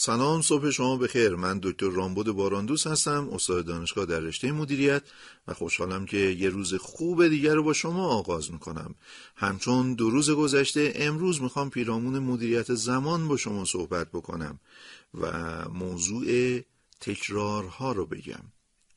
سلام صبح شما بخیر من دکتر رامبد باراندوس هستم استاد دانشگاه در رشته مدیریت و خوشحالم که یه روز خوب دیگر رو با شما آغاز می‌کنم همچون دو روز گذشته امروز می‌خوام پیرامون مدیریت زمان با شما صحبت بکنم و موضوع تکرارها رو بگم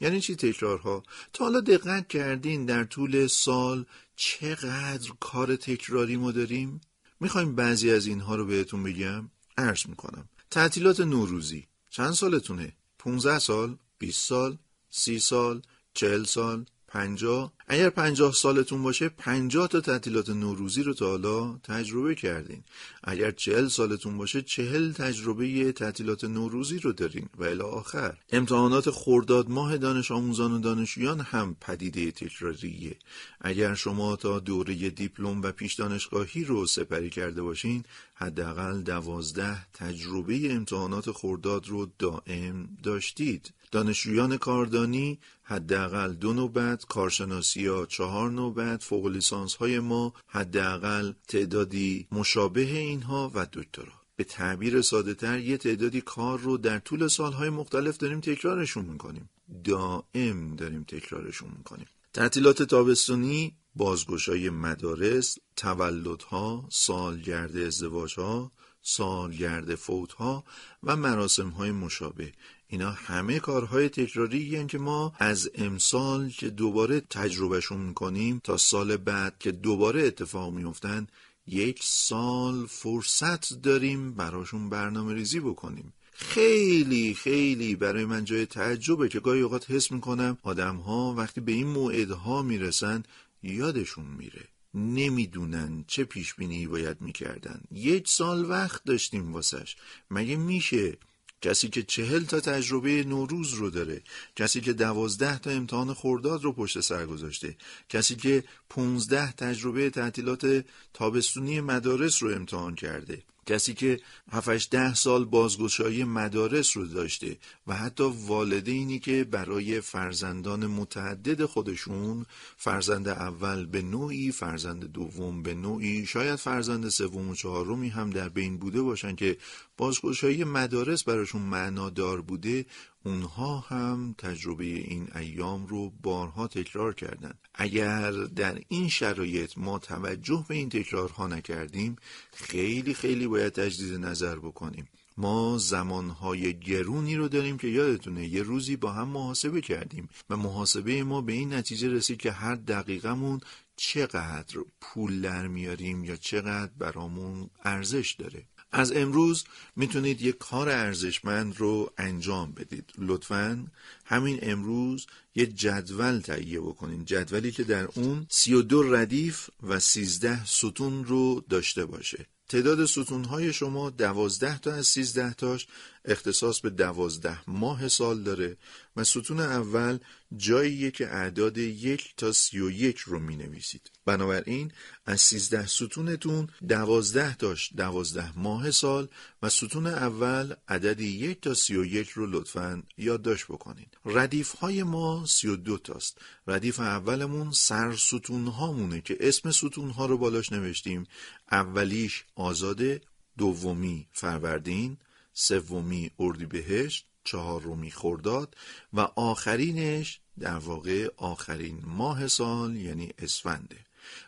یعنی چی تکرارها؟ تا حالا دقت کردین در طول سال چقدر کار تکراری ما داریم؟ می‌خوایم بعضی از اینها رو بهتون بگم؟ عرض می‌کنم تعطیلات نوروزی چند سالتونه؟ 15 سال؟ 20 سال؟ 30 سال؟ 40 سال؟ پنجاه اگر پنجاه سالتون باشه پنجاه تا تعطیلات نوروزی رو تا حالا تجربه کردین. اگر چهل سالتون باشه چهل تجربه تعطیلات نوروزی رو دارین. و الی آخر. امتحانات خورداد ماه دانش آموزان و دانشجویان هم پدیده تکراریه. اگر شما تا دوره دیپلم و پیش دانشگاهی رو سپری کرده باشین حداقل دوازده تجربه امتحانات خورداد رو دائم داشتید. دانشجویان کاردانی حداقل دو نوبت کارشناسی یا چهار نوبت فوق لیسانس های ما حداقل تعدادی مشابه اینها و دکترا به تعبیر ساده تر یه تعدادی کار رو در طول سالهای مختلف داریم تکرارشون می‌کنیم. دائم داریم تکرارشون می‌کنیم. تعطیلات تابستونی بازگشای مدارس تولدها سالگرد ازدواجها سالگرد فوتها و مراسم های مشابه. اینا همه کارهای تکراری که ما از امسال که دوباره تجربهشون می‌کنیم تا سال بعد که دوباره اتفاق میفتن یک سال فرصت داریم براشون برنامه ریزی بکنیم. خیلی خیلی برای من جای تعجبه که گاهی اوقات حس می‌کنم آدم ها وقتی به این موعدها می‌رسن یادشون میره. نمی‌دونن چه پیش بینی باید می‌کردن. یک سال وقت داشتیم واسش. مگه میشه کسی که چهل تا تجربه نوروز رو داره کسی که دوازده تا امتحان خورداد رو پشت سر گذاشته کسی که پونزده تجربه تعطیلات تابستونی مدارس رو امتحان کرده. کسی که 7 ده سال بازگشایی مدارس رو داشته و حتی والدینی که برای فرزندان متعدد خودشون فرزند اول به نوعی فرزند دوم به نوعی شاید فرزند سوم و چهارمی هم در بین بوده باشن که بازگشایی مدارس براشون معنادار بوده. اونها هم تجربه این ایام رو بارها تکرار کردند. اگر در این شرایط ما توجه به این تکرارها نکردیم خیلی خیلی باید تجدید نظر بکنیم ما زمانهای گرونی رو داریم که یادتونه یه روزی با هم محاسبه کردیم و محاسبه ما به این نتیجه رسید که هر دقیقمون چقدر پول در میاریم یا چقدر برامون ارزش داره. از امروز می‌تونید یک کار ارزشمند رو انجام بدید. لطفا همین امروز یه جدول تهیه بکنید جدولی که در اون 32 ردیف و 13 ستون رو داشته باشه. تعداد ستونهای شما دوازده تا از سیزده تاش اختصاص به دوازده ماه سال داره و ستون اول جاییه که اعداد یک تا سی و یک رو می نویسید بنابراین از سیزده ستونتون دوازده تاش دوازده ماه سال و ستون اول عددی یک تا سی و یک رو لطفا یادداشت بکنید. ردیف های ما سی و دو تاست. ردیف اولمون سر ستون هامونه که اسم ستون ها رو بالاش نوشتیم. اولیش آزاده دومی فروردین سومی اردیبهشت چهارمی خرداد و آخرینش در واقع آخرین ماه سال یعنی اسفنده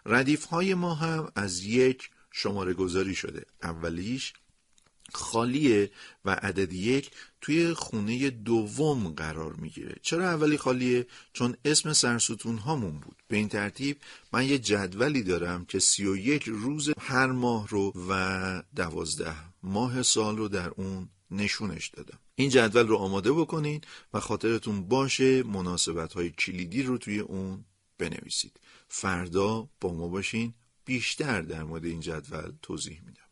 ردیف های ما هم از یک شماره گذاری شده. اولیش خالیه و عدد یک توی خونه دوم قرار می‌گیره. چرا اولی خالیه؟ چون اسم سرستون هامون بود. به این ترتیب من یه جدولی دارم که سی و یک روز هر ماه رو و دوازده ماه سال رو در اون نشونش دادم. این جدول رو آماده بکنین و خاطرتون باشه مناسبت های کلیدی رو توی اون بنویسید. فردا با ما باشین. بیشتر در مورد این جدول توضیح میدم.